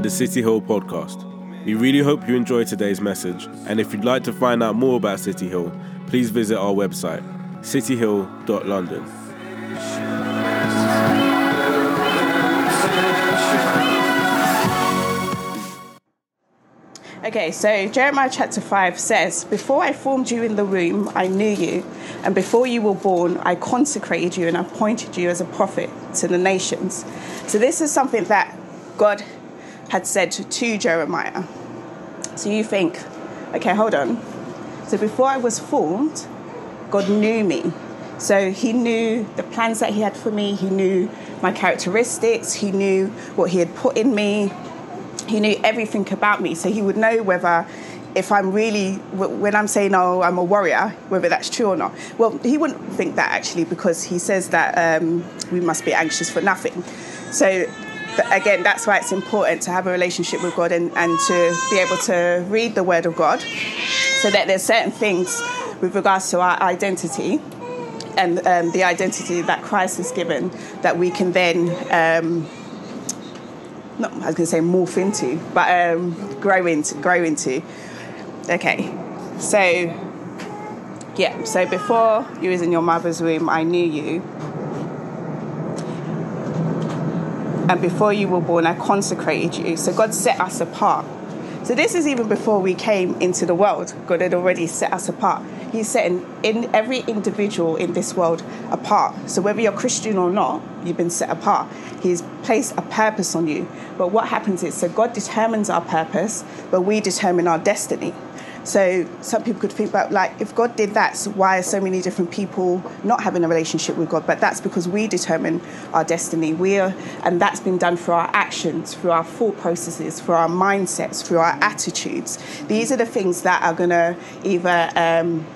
the City Hill podcast. We really hope you enjoy today's message, and if you'd like to find out more about City Hill, please visit our website, cityhill.london. Okay, so Jeremiah chapter 5 says, Before I formed you in the womb, I knew you, and before you were born, I consecrated you and appointed you as a prophet to the nations. So, this is something that God had said to Jeremiah. So, you think, okay, hold on. So, before I was formed, God knew me. So, He knew the plans that He had for me, He knew my characteristics, He knew what He had put in me he knew everything about me, so he would know whether if I'm really, when I'm saying, oh, I'm a warrior, whether that's true or not. Well, he wouldn't think that actually because he says that um, we must be anxious for nothing. So, again, that's why it's important to have a relationship with God and, and to be able to read the Word of God so that there's certain things with regards to our identity and um, the identity that Christ has given that we can then. Um, not I was going to say morph into, but um, grow into, grow into. Okay, so yeah, so before you was in your mother's womb, I knew you, and before you were born, I consecrated you. So God set us apart. So this is even before we came into the world. God had already set us apart. He's setting in every individual in this world apart. So whether you're Christian or not, you've been set apart. He's placed a purpose on you. But what happens is, so God determines our purpose, but we determine our destiny. So some people could think about like if God did that, so why are so many different people not having a relationship with God? But that's because we determine our destiny. We are, and that's been done through our actions, through our thought processes, through our mindsets, through our attitudes. These are the things that are going to either um,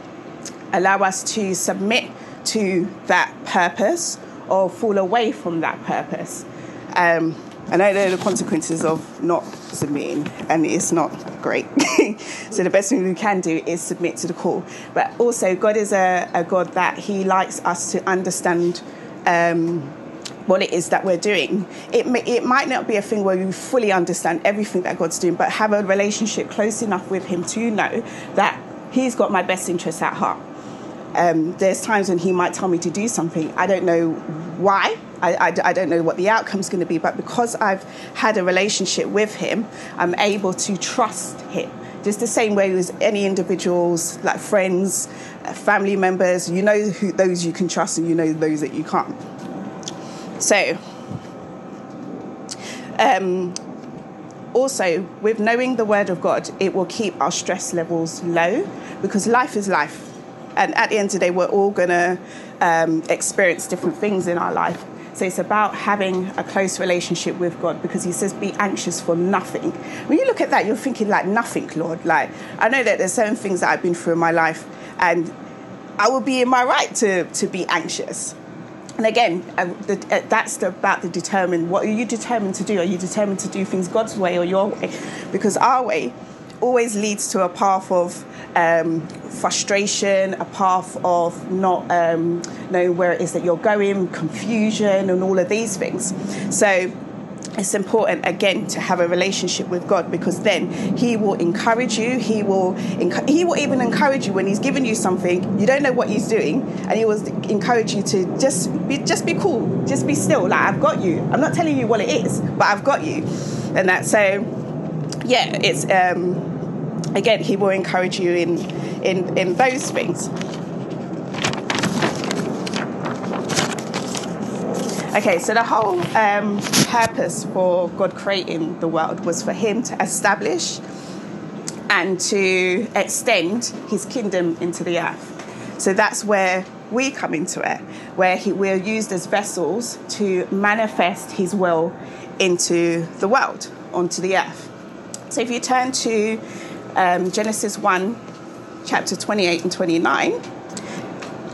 allow us to submit to that purpose or fall away from that purpose. Um, I know the consequences of not submitting, and it's not great. so the best thing we can do is submit to the call. But also, God is a, a God that He likes us to understand. Um, what it is that we're doing. It, may, it might not be a thing where you fully understand everything that God's doing, but have a relationship close enough with Him to know that He's got my best interests at heart. Um, there's times when he might tell me to do something. I don't know why. I, I, I don't know what the outcome's going to be. But because I've had a relationship with him, I'm able to trust him. Just the same way as any individuals, like friends, uh, family members, you know who those you can trust and you know those that you can't. So, um, also, with knowing the Word of God, it will keep our stress levels low because life is life and at the end of the day, we're all going to um, experience different things in our life. So it's about having a close relationship with God because He says, be anxious for nothing. When you look at that, you're thinking, like, nothing, Lord. Like, I know that there's certain things that I've been through in my life, and I will be in my right to, to be anxious. And again, uh, uh, that's about the determine. What are you determined to do? Are you determined to do things God's way or your way? Because our way always leads to a path of um, frustration, a path of not um, knowing where it is that you're going, confusion, and all of these things. So it's important again to have a relationship with God because then He will encourage you. He will He will even encourage you when He's giving you something you don't know what He's doing, and He will encourage you to just be just be cool, just be still. Like I've got you. I'm not telling you what it is, but I've got you, and that so yeah, it's. Um, again, he will encourage you in, in, in those things. Okay, so the whole um, purpose for God creating the world was for Him to establish and to extend His kingdom into the earth. So that's where we come into it, where he, we're used as vessels to manifest His will into the world, onto the earth. So if you turn to um, Genesis 1, chapter 28 and 29.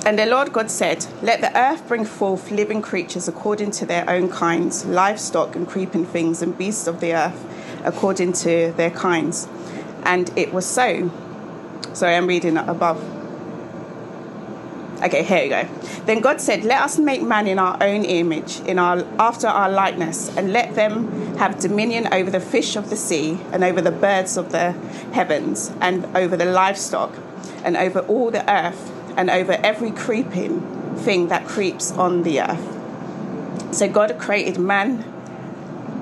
And the Lord God said, Let the earth bring forth living creatures according to their own kinds, livestock and creeping things, and beasts of the earth according to their kinds. And it was so. Sorry, I'm reading above. Okay, here we go. Then God said, Let us make man in our own image, in our after our likeness, and let them have dominion over the fish of the sea, and over the birds of the heavens, and over the livestock, and over all the earth, and over every creeping thing that creeps on the earth. So God created man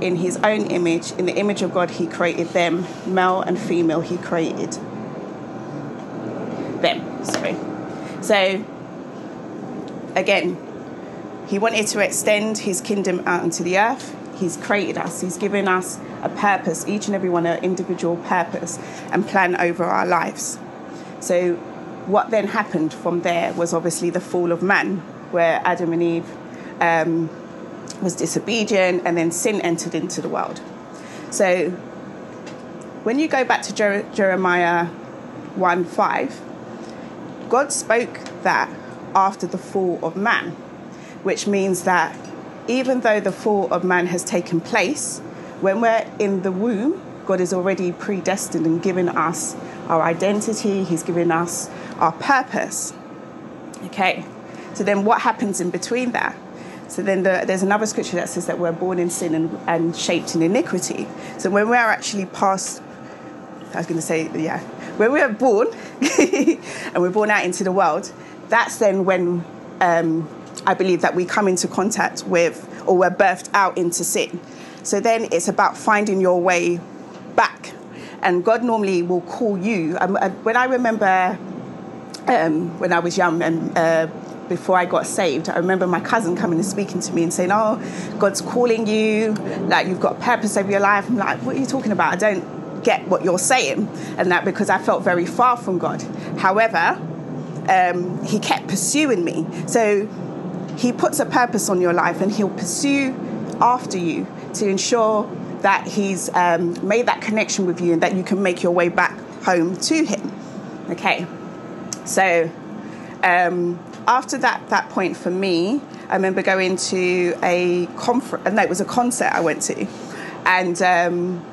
in his own image. In the image of God, he created them, male and female, he created them. Sorry. So again, he wanted to extend his kingdom out into the earth. He's created us, he's given us a purpose, each and every one an individual purpose and plan over our lives. So, what then happened from there was obviously the fall of man, where Adam and Eve um, was disobedient and then sin entered into the world. So, when you go back to Jer- Jeremiah 1 5, God spoke that after the fall of man, which means that even though the fall of man has taken place, when we're in the womb, God is already predestined and given us our identity, He's given us our purpose. Okay, so then what happens in between that? So then the, there's another scripture that says that we're born in sin and, and shaped in iniquity. So when we're actually past, I was going to say, yeah, when we're born and we're born out into the world, that's then when um, I believe that we come into contact with or we're birthed out into sin. So then it's about finding your way back. And God normally will call you. Um, uh, when I remember um, when I was young and uh, before I got saved, I remember my cousin coming and speaking to me and saying, Oh, God's calling you, like you've got purpose over your life. I'm like, What are you talking about? I don't get what you're saying. And that because I felt very far from God. However, um, he kept pursuing me. So he puts a purpose on your life and he'll pursue after you to ensure that he's um, made that connection with you and that you can make your way back home to him. Okay, so um, after that that point for me, I remember going to a conference. No, it was a concert I went to, and um,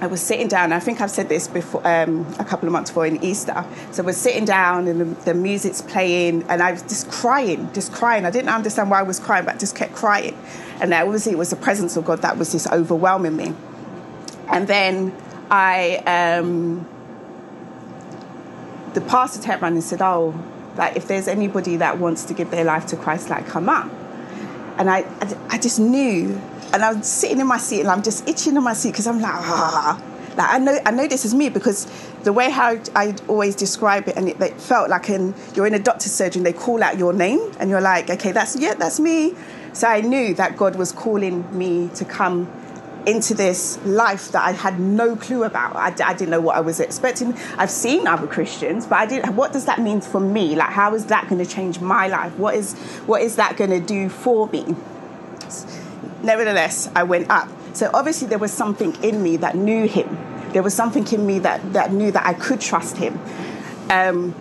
I was sitting down. I think I've said this before um, a couple of months before in Easter. So we're sitting down and the, the, music's playing, and I was just crying, just crying. I didn't understand why I was crying, but I just kept crying. And obviously, it was the presence of God that was just overwhelming me. And then I, um, the pastor turned around and said, "Oh, like if there's anybody that wants to give their life to Christ, like come up." And I, I, I just knew and I'm sitting in my seat and I'm just itching in my seat because I'm like, ah. Like I know, I know this is me because the way how I always describe it, and it, it felt like in you're in a doctor's surgery, and they call out your name, and you're like, okay, that's yeah, that's me. So I knew that God was calling me to come into this life that I had no clue about. I, I, didn't know what I was expecting. I've seen other Christians, but I didn't. What does that mean for me? Like, how is that going to change my life? What is what is that going to do for me? Nevertheless, I went up. So obviously, there was something in me that knew him. There was something in me that, that knew that I could trust him. Um,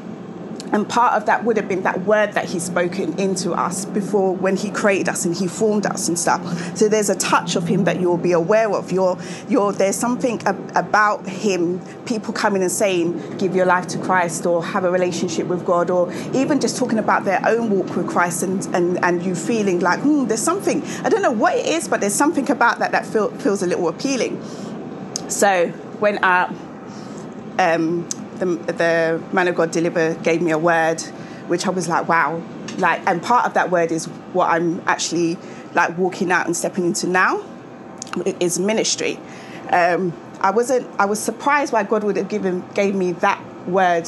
and part of that would have been that word that he's spoken into us before when he created us and he formed us and stuff. So there's a touch of him that you'll be aware of. You're, you're, there's something about him, people coming and saying, give your life to Christ or have a relationship with God, or even just talking about their own walk with Christ and, and, and you feeling like, hmm, there's something. I don't know what it is, but there's something about that that feel, feels a little appealing. So when I, um, the, the man of God deliver gave me a word, which I was like, wow. Like, and part of that word is what I'm actually like walking out and stepping into now is ministry. Um, I wasn't. I was surprised why God would have given gave me that word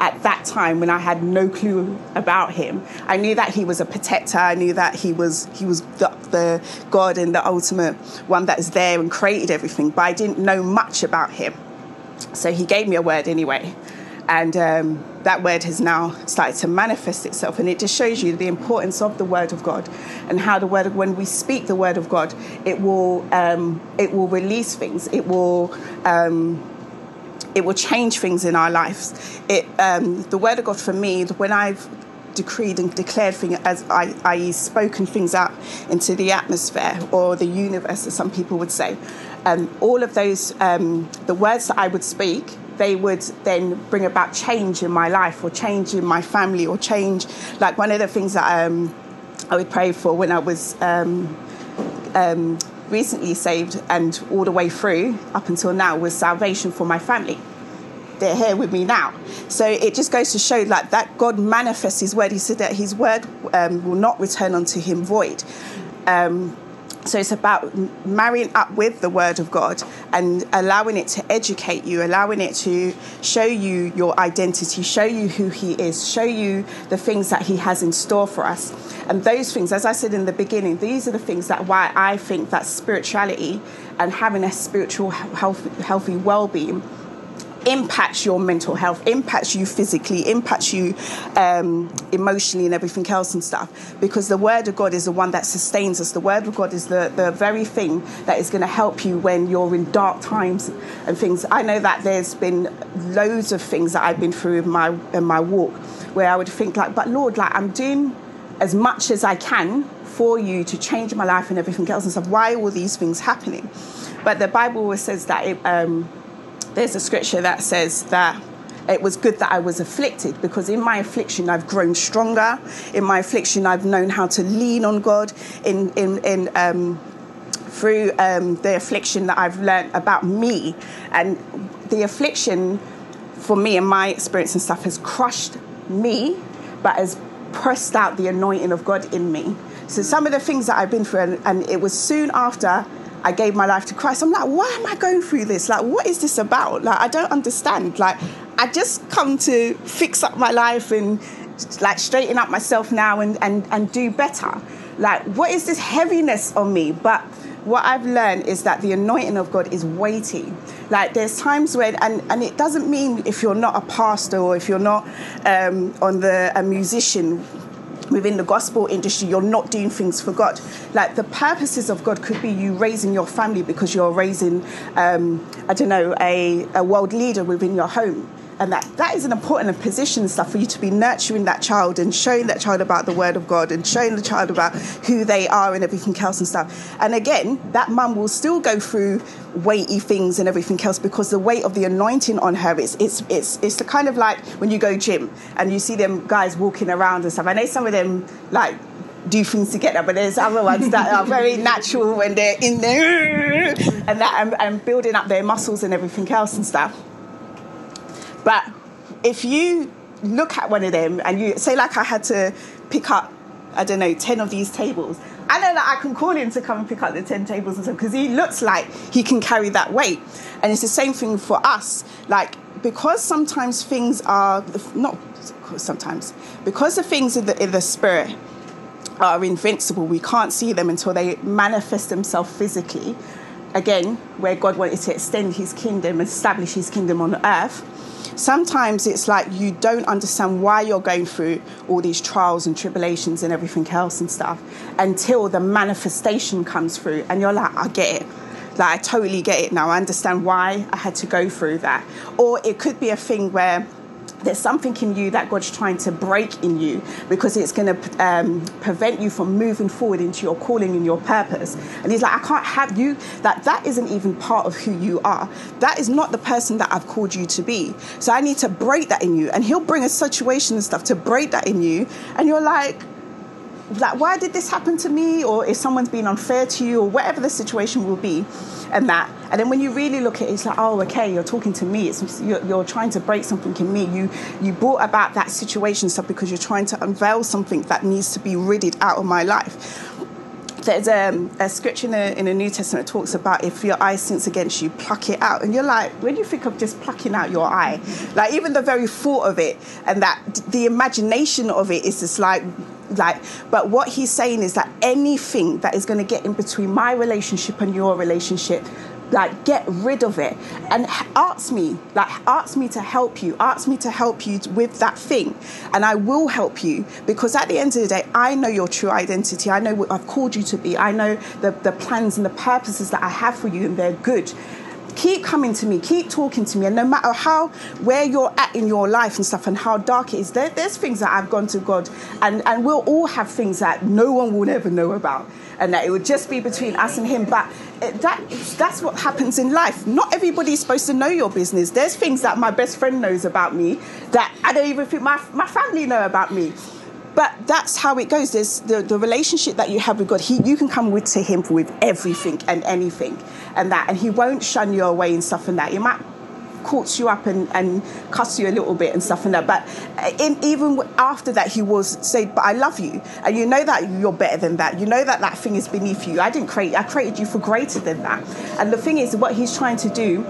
at that time when I had no clue about him. I knew that he was a protector. I knew that he was he was the, the God and the ultimate one that is there and created everything. But I didn't know much about him. So he gave me a word anyway. And um, that word has now started to manifest itself. And it just shows you the importance of the word of God and how the word, of, when we speak the word of God, it will, um, it will release things. It will, um, it will change things in our lives. It, um, the word of God for me, when I've decreed and declared things, as I, i.e., spoken things out into the atmosphere or the universe, as some people would say, um, all of those, um, the words that I would speak they would then bring about change in my life or change in my family or change. Like one of the things that um, I would pray for when I was um, um, recently saved and all the way through up until now was salvation for my family. They're here with me now. So it just goes to show like that God manifests His word. He said that His word um, will not return unto Him void. Um, so it's about marrying up with the Word of God and allowing it to educate you, allowing it to show you your identity, show you who He is, show you the things that He has in store for us. And those things, as I said in the beginning, these are the things that why I think that spirituality and having a spiritual healthy, healthy well-being impacts your mental health, impacts you physically, impacts you um, emotionally, and everything else and stuff. Because the Word of God is the one that sustains us. The Word of God is the, the very thing that is going to help you when you're in dark times and things. I know that there's been loads of things that I've been through in my in my walk where I would think like, but Lord, like I'm doing as much as I can for you to change my life and everything else and stuff. Why are all these things happening? But the Bible always says that it, um, there's a scripture that says that it was good that I was afflicted because in my affliction I've grown stronger. In my affliction I've known how to lean on God. In in in um, through um, the affliction that I've learned about me and the affliction for me and my experience and stuff has crushed me, but has pressed out the anointing of God in me. So some of the things that I've been through, and, and it was soon after I gave my life to Christ. I'm like, why am I going through this? Like, what is this about? Like, I don't understand. Like, I just come to fix up my life and like straighten up myself now and, and, and do better. Like, what is this heaviness on me? But what I've learned is that the anointing of God is weighty. Like there's times when, and, and it doesn't mean if you're not a pastor or if you're not um, on the a musician within the gospel industry, you're not doing things for God. Like the purposes of God could be you raising your family because you're raising, um, I don't know, a, a world leader within your home and that that is an important position stuff for you to be nurturing that child and showing that child about the word of God and showing the child about who they are and everything else and stuff. And again, that mum will still go through weighty things and everything else because the weight of the anointing on her is it's it's it's the kind of like when you go gym and you see them guys walking around and stuff. I know some of them like do things together, but there's other ones that are very natural when they're in there and that and, and building up their muscles and everything else and stuff. But if you look at one of them and you say, like, I had to pick up, I don't know, 10 of these tables, I know that I can call him to come and pick up the 10 tables and stuff because he looks like he can carry that weight. And it's the same thing for us. Like, because sometimes things are, not sometimes, because the things in the, in the spirit are invincible, we can't see them until they manifest themselves physically. Again, where God wanted to extend his kingdom, establish his kingdom on earth sometimes it's like you don't understand why you're going through all these trials and tribulations and everything else and stuff until the manifestation comes through and you're like, I get it. Like, I totally get it now. I understand why I had to go through that. Or it could be a thing where there's something in you that God's trying to break in you because it's going to um, prevent you from moving forward into your calling and your purpose. And He's like, I can't have you. That that isn't even part of who you are. That is not the person that I've called you to be. So I need to break that in you. And He'll bring a situation and stuff to break that in you. And you're like, like, why did this happen to me? Or if someone's been unfair to you, or whatever the situation will be, and that. And then when you really look at it, it's like, oh, okay, you're talking to me. It's, you're, you're trying to break something in me. You you brought about that situation stuff because you're trying to unveil something that needs to be ridded out of my life there's a scripture in the, in the New Testament that talks about if your eye sins against you, pluck it out. And you're like, when you think of just plucking out your eye, like even the very thought of it and that the imagination of it is just like, like, but what he's saying is that anything that is going to get in between my relationship and your relationship, like get rid of it and ask me like ask me to help you ask me to help you with that thing. And i will help you because at the end of the day i know your true identity. I know what i've called you to be. I know the, the plans and the purposes that i have for you and they're good. Keep coming to me, keep talking to me. And no matter how, where you're at in your life and stuff and how dark it is, there, there's things that I've gone to God and, and we'll all have things that no one will ever know about. And that it would just be between us and him. But that, that's what happens in life. Not everybody's supposed to know your business. There's things that my best friend knows about me that I don't even think my, my family know about me but that's how it goes. There's the, the relationship that you have with God. He, you can come with to Him with everything and anything, and that, and He won't shun you away and stuff and that. You might courts you up and, and cuss you a little bit and stuff and that. But uh, in, even after that, he was say, "But I love you," and you know that you're better than that. You know that that thing is beneath you. I didn't create. I created you for greater than that. And the thing is, what he's trying to do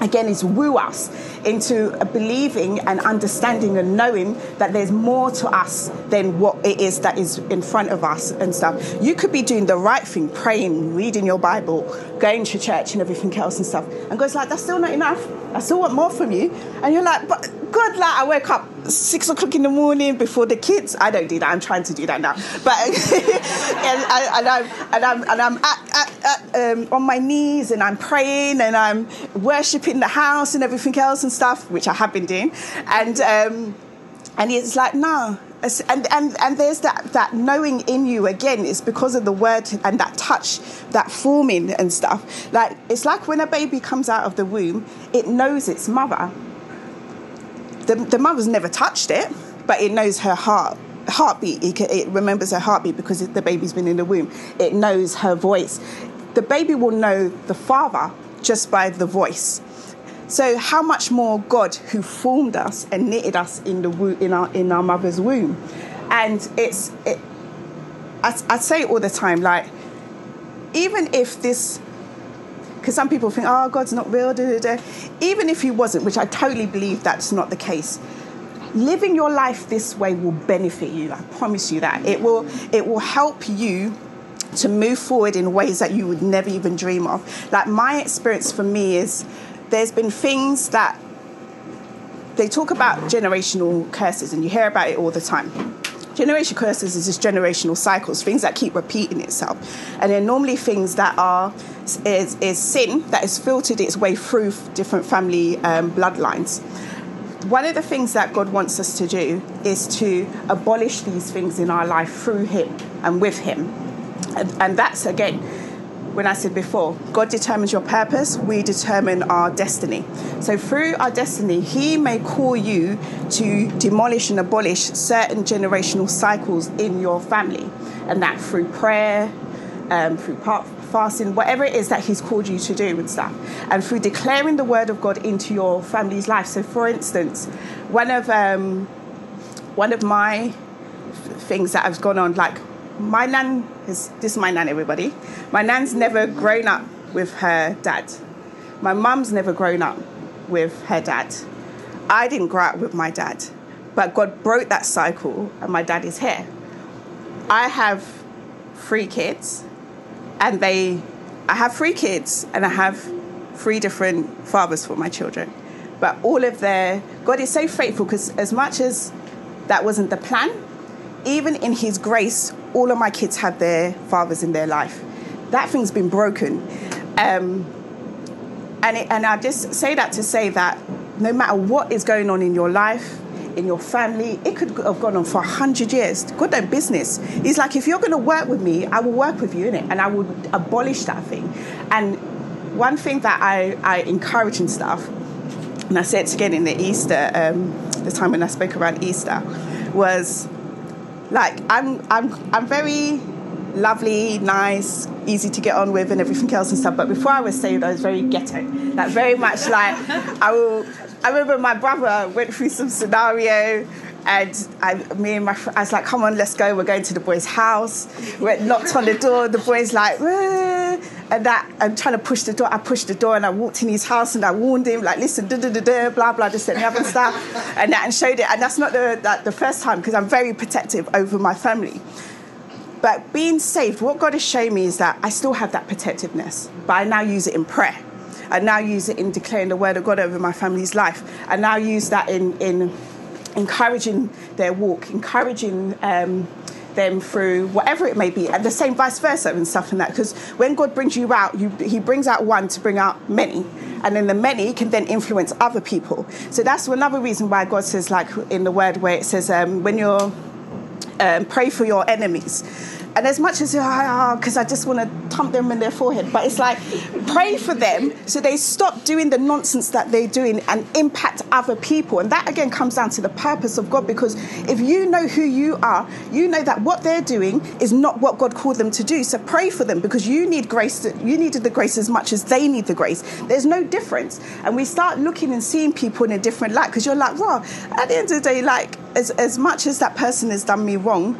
again is woo us into believing and understanding and knowing that there's more to us than what it is that is in front of us and stuff. You could be doing the right thing, praying, reading your Bible, going to church and everything else and stuff. And God's like, that's still not enough. I still want more from you. And you're like, but God, like I wake up six o'clock in the morning before the kids. I don't do that. I'm trying to do that now. But and, and, I'm and I'm and I'm at, at, at, um, on my knees and I'm praying and I'm worshiping the house and everything else and stuff, which I have been doing. And um, and it's like no. And, and and there's that that knowing in you again it's because of the word and that touch that forming and stuff like it's like when a baby comes out of the womb it knows its mother the, the mother's never touched it, but it knows her heart heartbeat. It, it remembers her heartbeat because the baby's been in the womb. It knows her voice. The baby will know the father just by the voice. So how much more God, who formed us and knitted us in the in our in our mother's womb, and it's it. I, I say it all the time, like even if this because some people think, oh, God's not real. Da, da, da. Even if He wasn't, which I totally believe that's not the case, living your life this way will benefit you. I promise you that it will. It will help you to move forward in ways that you would never even dream of. Like my experience for me is, there's been things that they talk about generational curses, and you hear about it all the time generation curses is just generational cycles, things that keep repeating itself. And they're normally things that are is, is sin that has filtered its way through different family um, bloodlines. One of the things that God wants us to do is to abolish these things in our life through Him and with Him. And, and that's again when I said before, God determines your purpose, we determine our destiny. So, through our destiny, He may call you to demolish and abolish certain generational cycles in your family, and that through prayer, um, through fasting, whatever it is that He's called you to do and stuff, and through declaring the Word of God into your family's life. So, for instance, one of um, one of my things that has gone on, like my nan is this is my nan, everybody. My nan's never grown up with her dad. My mum's never grown up with her dad. I didn't grow up with my dad, but God broke that cycle, and my dad is here. I have three kids, and they, I have three kids, and I have three different fathers for my children. But all of their, God is so faithful because as much as that wasn't the plan, even in His grace, all of my kids had their fathers in their life. That thing's been broken. Um, and, it, and I just say that to say that no matter what is going on in your life, in your family, it could have gone on for 100 years. God don't business. He's like, if you're going to work with me, I will work with you in it and I will abolish that thing. And one thing that I, I encourage and stuff, and I said it again in the Easter, um, the time when I spoke around Easter, was like I'm I'm I'm very lovely, nice, easy to get on with, and everything else and stuff. But before I was saved, I was very ghetto, like very much like I will. I remember my brother went through some scenario. And I, me and my, I was like, "Come on, let's go. We're going to the boy's house." We knocked on the door. The boy's like, and that I'm trying to push the door. I pushed the door and I walked in his house and I warned him like, listen, da da da da, blah blah, this and the other stuff, and that and showed it. And that's not the that, the first time because I'm very protective over my family. But being saved, what God has shown me is that I still have that protectiveness, but I now use it in prayer. I now use it in declaring the word of God over my family's life. I now use that in in encouraging their walk, encouraging. Um, them through whatever it may be, and the same vice versa and stuff and that. Because when God brings you out, you, He brings out one to bring out many, and then the many can then influence other people. So that's another reason why God says, like in the word where it says, um, when you're um, pray for your enemies. And as much as, I, because oh, I just want to thump them in their forehead, but it's like, pray for them so they stop doing the nonsense that they're doing and impact other people. And that again comes down to the purpose of God because if you know who you are, you know that what they're doing is not what God called them to do. So pray for them because you need grace, you needed the grace as much as they need the grace. There's no difference. And we start looking and seeing people in a different light because you're like, well, at the end of the day, like, as, as much as that person has done me wrong,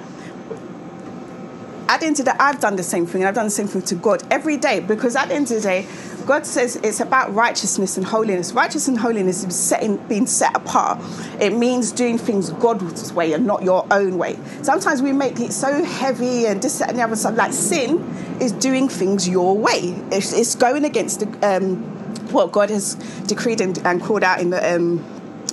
at the end of the day, I've done the same thing, and I've done the same thing to God every day because at the end of the day, God says it's about righteousness and holiness. Righteousness and holiness is setting, being set apart. It means doing things God's way and not your own way. Sometimes we make it so heavy and this, and the other stuff. Like sin is doing things your way. It's, it's going against the, um, what God has decreed and, and called out in the. Um,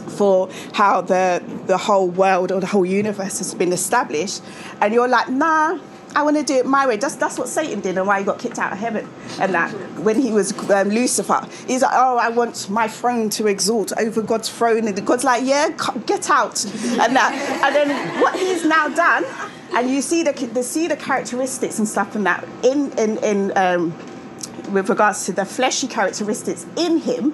for how the the whole world or the whole universe has been established, and you're like, nah, I want to do it my way. That's, that's what Satan did and why he got kicked out of heaven. And that when he was um, Lucifer, he's like, oh, I want my throne to exalt over God's throne. And God's like, yeah, get out. And that. And then what he's now done, and you see the, the see the characteristics and stuff and that in, in, in um, with regards to the fleshy characteristics in him,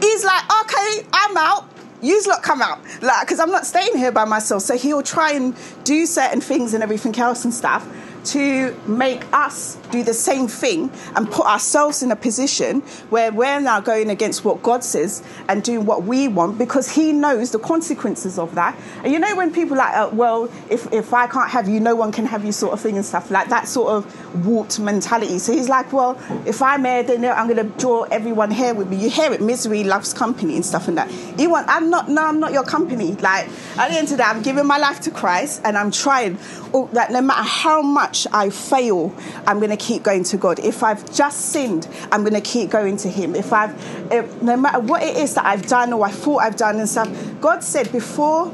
he's like, okay, I'm out you lot come out like because i'm not staying here by myself so he'll try and do certain things and everything else and stuff to make us do the same thing and put ourselves in a position where we're now going against what God says and doing what we want because He knows the consequences of that. And you know, when people like, uh, well, if, if I can't have you, no one can have you, sort of thing and stuff like that, sort of warped mentality. So He's like, well, if I'm here, then I'm going to draw everyone here with me. You hear it, misery loves company and stuff and that. You want, I'm not, no, I'm not your company. Like, at the end of that, I'm giving my life to Christ and I'm trying, oh, like, no matter how much I fail, I'm going to keep going to God. If I've just sinned, I'm going to keep going to Him. If I've, if, no matter what it is that I've done or I thought I've done and stuff, God said, before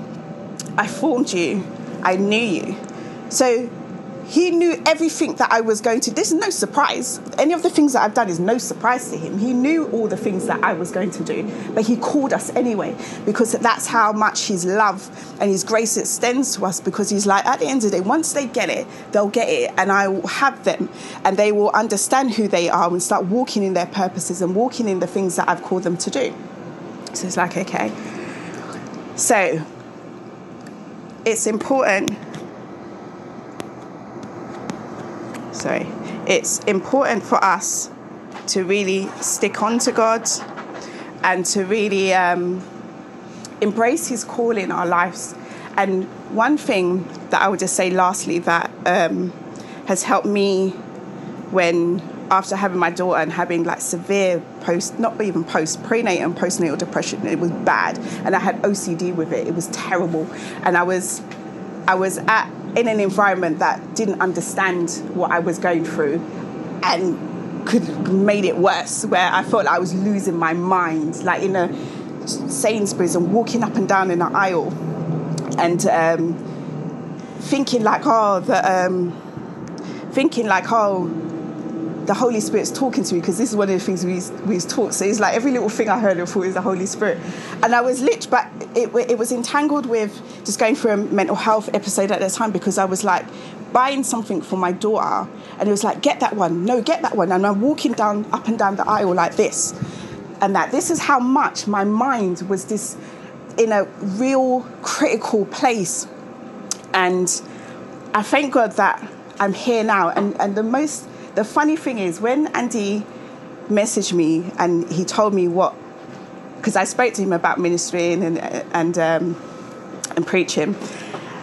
I formed you, I knew you. So he knew everything that I was going to. This is no surprise. Any of the things that I've done is no surprise to him. He knew all the things that I was going to do, but he called us anyway because that's how much his love and his grace extends to us. Because he's like, at the end of the day, once they get it, they'll get it, and I will have them, and they will understand who they are and start walking in their purposes and walking in the things that I've called them to do. So it's like, okay. So it's important sorry, it's important for us to really stick on to God and to really um, embrace His call in our lives. And one thing that I would just say lastly that um, has helped me when after having my daughter and having like severe post, not even post, prenatal and postnatal depression, it was bad, and I had OCD with it. It was terrible, and I was, I was at in an environment that didn't understand what I was going through and could made it worse where I felt like I was losing my mind like in a Sainsbury's and walking up and down in an aisle and um, thinking like oh the um, thinking like oh the Holy Spirit's talking to me because this is one of the things we we taught. So it's like every little thing I heard of is the Holy Spirit, and I was lit, but it, it was entangled with just going through a mental health episode at that time because I was like buying something for my daughter, and it was like get that one, no, get that one, and I'm walking down up and down the aisle like this, and that this is how much my mind was this in a real critical place, and I thank God that I'm here now, and and the most the funny thing is, when Andy messaged me and he told me what, because I spoke to him about ministering and and um, and preaching.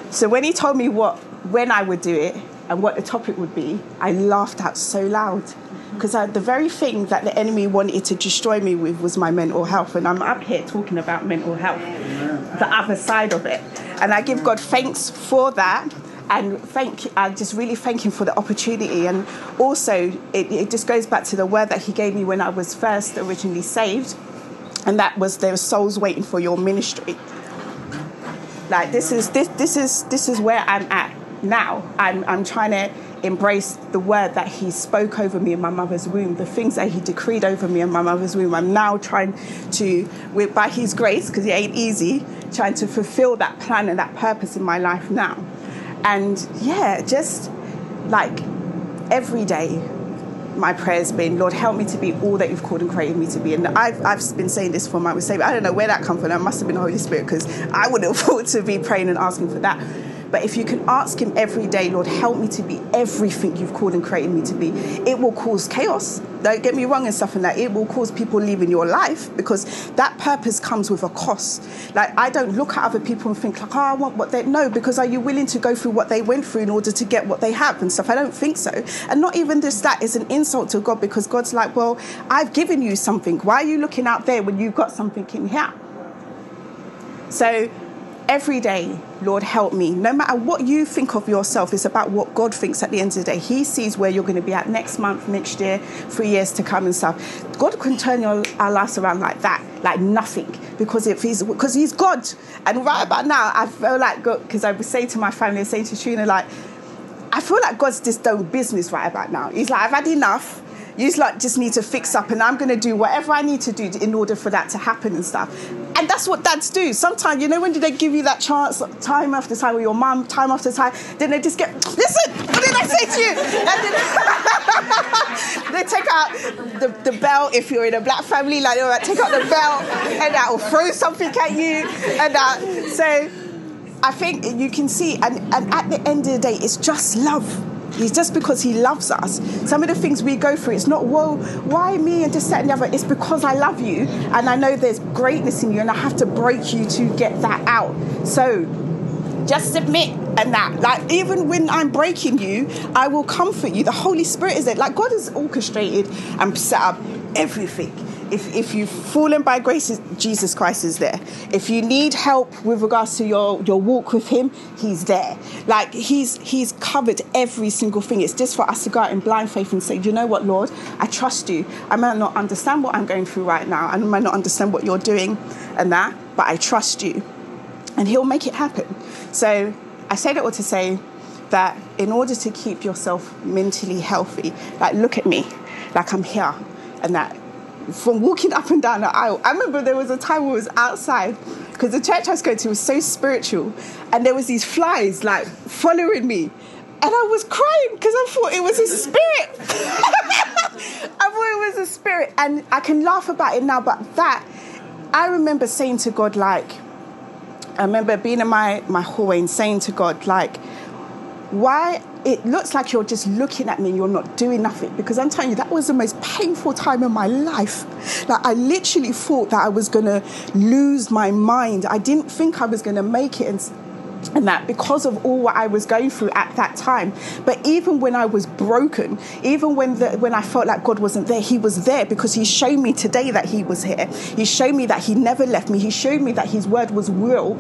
So when he told me what when I would do it and what the topic would be, I laughed out so loud. Because the very thing that the enemy wanted to destroy me with was my mental health, and I'm up here talking about mental health, the other side of it, and I give God thanks for that and thank I just really thank him for the opportunity and also it, it just goes back to the word that he gave me when I was first originally saved and that was there were souls waiting for your ministry like this is this this is this is where I'm at now. I'm, I'm trying to embrace the word that he spoke over me in my mother's womb, the things that he decreed over me in my mother's womb. I'm now trying to, by his grace, because it ain't easy, trying to fulfill that plan and that purpose in my life now. And yeah, just like every day, my prayer's been, Lord, help me to be all that you've called and created me to be. And I've, I've been saying this for my Savior. I don't know where that come from. It must have been the Holy Spirit because I wouldn't have thought to be praying and asking for that. But if you can ask Him every day, Lord, help me to be everything you've called and created me to be, it will cause chaos. Don't get me wrong and stuff and that. It will cause people leaving your life because that purpose comes with a cost. Like, I don't look at other people and think, like, oh, I want what they. know, because are you willing to go through what they went through in order to get what they have and stuff? I don't think so. And not even just that is an insult to God because God's like, well, I've given you something. Why are you looking out there when you've got something in here? So, every day, Lord, help me. No matter what you think of yourself, it's about what God thinks at the end of the day. He sees where you're going to be at next month, next year, three years to come and stuff. God can turn your, our lives around like that, like nothing, because if he's because He's God. And right about now, I feel like God, because I was saying to my family, I say to Trina, like, I feel like God's just done business right about now. He's like, I've had enough you like just need to fix up and i'm going to do whatever i need to do in order for that to happen and stuff. And that's what dads do. Sometimes you know when they give you that chance time after time with your mum time after time then they just get listen what did i say to you then, they take out the, the belt if you're in a black family like they take out the belt and that will throw something at you and that so I think you can see, and, and at the end of the day, it's just love it's just because He loves us. Some of the things we go through, it's not, whoa, why me and just that and the other. It's because I love you and I know there's greatness in you and I have to break you to get that out. So just submit and that. Like, even when I'm breaking you, I will comfort you. The Holy Spirit is there. Like, God has orchestrated and set up everything if, if you've fallen by grace, Jesus Christ is there. If you need help with regards to your, your walk with Him, He's there. Like He's He's covered every single thing. It's just for us to go out in blind faith and say, you know what, Lord, I trust you. I might not understand what I'm going through right now, I might not understand what you're doing and that, but I trust you. And He'll make it happen. So I say that all to say that in order to keep yourself mentally healthy, like look at me, like I'm here, and that from walking up and down the aisle. I remember there was a time we was outside because the church I was going to was so spiritual, and there was these flies like following me, and I was crying because I thought it was a spirit. I thought it was a spirit, and I can laugh about it now, but that I remember saying to God like. I remember being in my, my hallway and saying to God, like, why it looks like you're just looking at me and you're not doing nothing because I'm telling you that was the most painful time in my life. Like I literally thought that I was gonna lose my mind. I didn't think I was gonna make it and and that because of all what I was going through at that time. But even when I was broken, even when the, when I felt like God wasn't there, He was there because He showed me today that He was here. He showed me that He never left me. He showed me that His word was real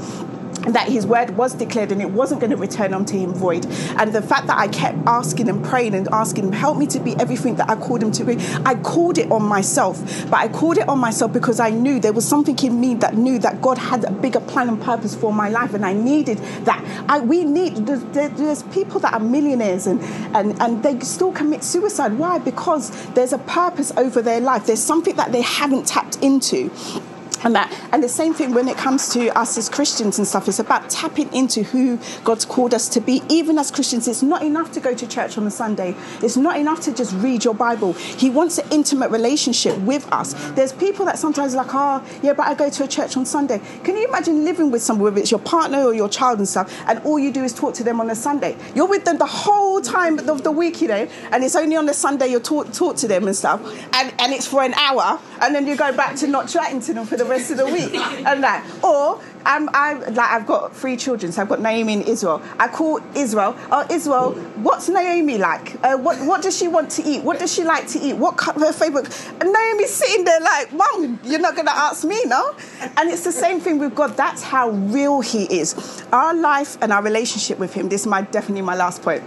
that his word was declared and it wasn't going to return unto him void. And the fact that I kept asking and praying and asking him, help me to be everything that I called him to be, I called it on myself. But I called it on myself because I knew there was something in me that knew that God had a bigger plan and purpose for my life. And I needed that. I, we need, there's, there's people that are millionaires and, and, and they still commit suicide. Why? Because there's a purpose over their life. There's something that they haven't tapped into and that and the same thing when it comes to us as christians and stuff it's about tapping into who god's called us to be. Even as christians it's not enough to go to church on a sunday. It's not enough to just read your bible. He wants an intimate relationship with us. There's people that sometimes like oh yeah but i go to a church on sunday. Can you imagine living with someone whether it's your partner or your child and stuff and all you do is talk to them on a sunday? You're with them the whole time of the week you know and it's only on the sunday you talk, talk to them and stuff and, and it's for an hour and then you go back to not chatting to them for the rest of the week and that. Or I'm, I'm like I've got three children, so I've got Naomi and Israel. I call Israel. Oh, Israel, what's Naomi like? Uh, what what does she want to eat? What does she like to eat? What her favorite? And Naomi's sitting there like, Mom, you're not to ask me, no? And it's the same thing with God. That's how real He is. Our life and our relationship with Him. This is my definitely my last point.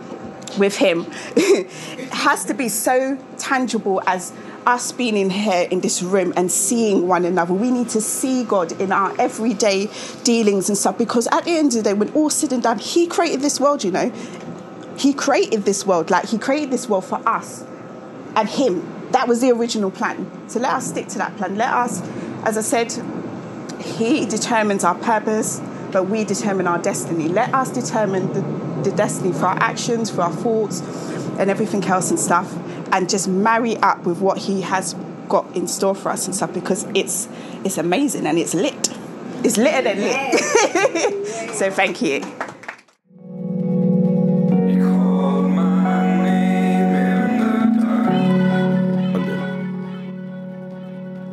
With Him, has to be so tangible as us being in here in this room and seeing one another. We need to see God in our everyday dealings and stuff because at the end of the day, when all said and done, He created this world, you know. He created this world, like He created this world for us and Him. That was the original plan. So let us stick to that plan. Let us, as I said, He determines our purpose, but we determine our destiny. Let us determine the, the destiny for our actions, for our thoughts, and everything else and stuff, and just marry up with what He has got in store for us and stuff because it's it's amazing and it's lit. It's litter than lit. so thank you.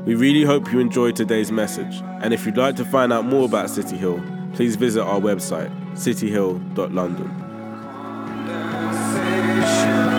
We really hope you enjoyed today's message, and if you'd like to find out more about City Hill, please visit our website, cityhill.london.